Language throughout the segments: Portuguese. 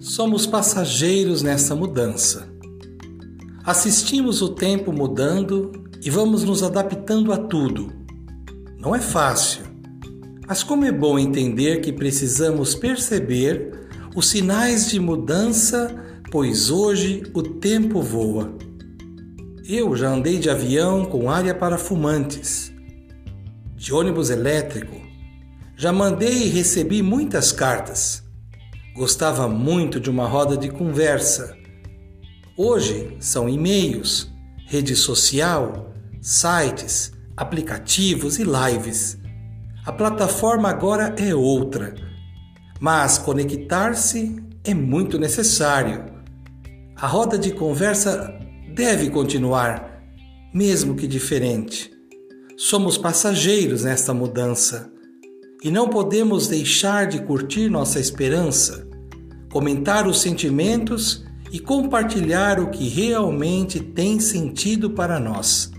Somos passageiros nessa mudança. Assistimos o tempo mudando e vamos nos adaptando a tudo. Não é fácil, mas como é bom entender que precisamos perceber os sinais de mudança, pois hoje o tempo voa. Eu já andei de avião com área para fumantes, de ônibus elétrico, já mandei e recebi muitas cartas Gostava muito de uma roda de conversa. Hoje são e-mails, rede social, sites, aplicativos e lives. A plataforma agora é outra, mas conectar-se é muito necessário. A roda de conversa deve continuar, mesmo que diferente. Somos passageiros nesta mudança e não podemos deixar de curtir nossa esperança, comentar os sentimentos e compartilhar o que realmente tem sentido para nós.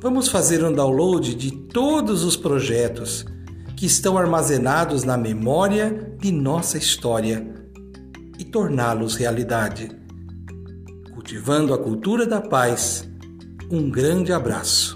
Vamos fazer um download de todos os projetos que estão armazenados na memória de nossa história e torná-los realidade. Cultivando a cultura da paz, um grande abraço.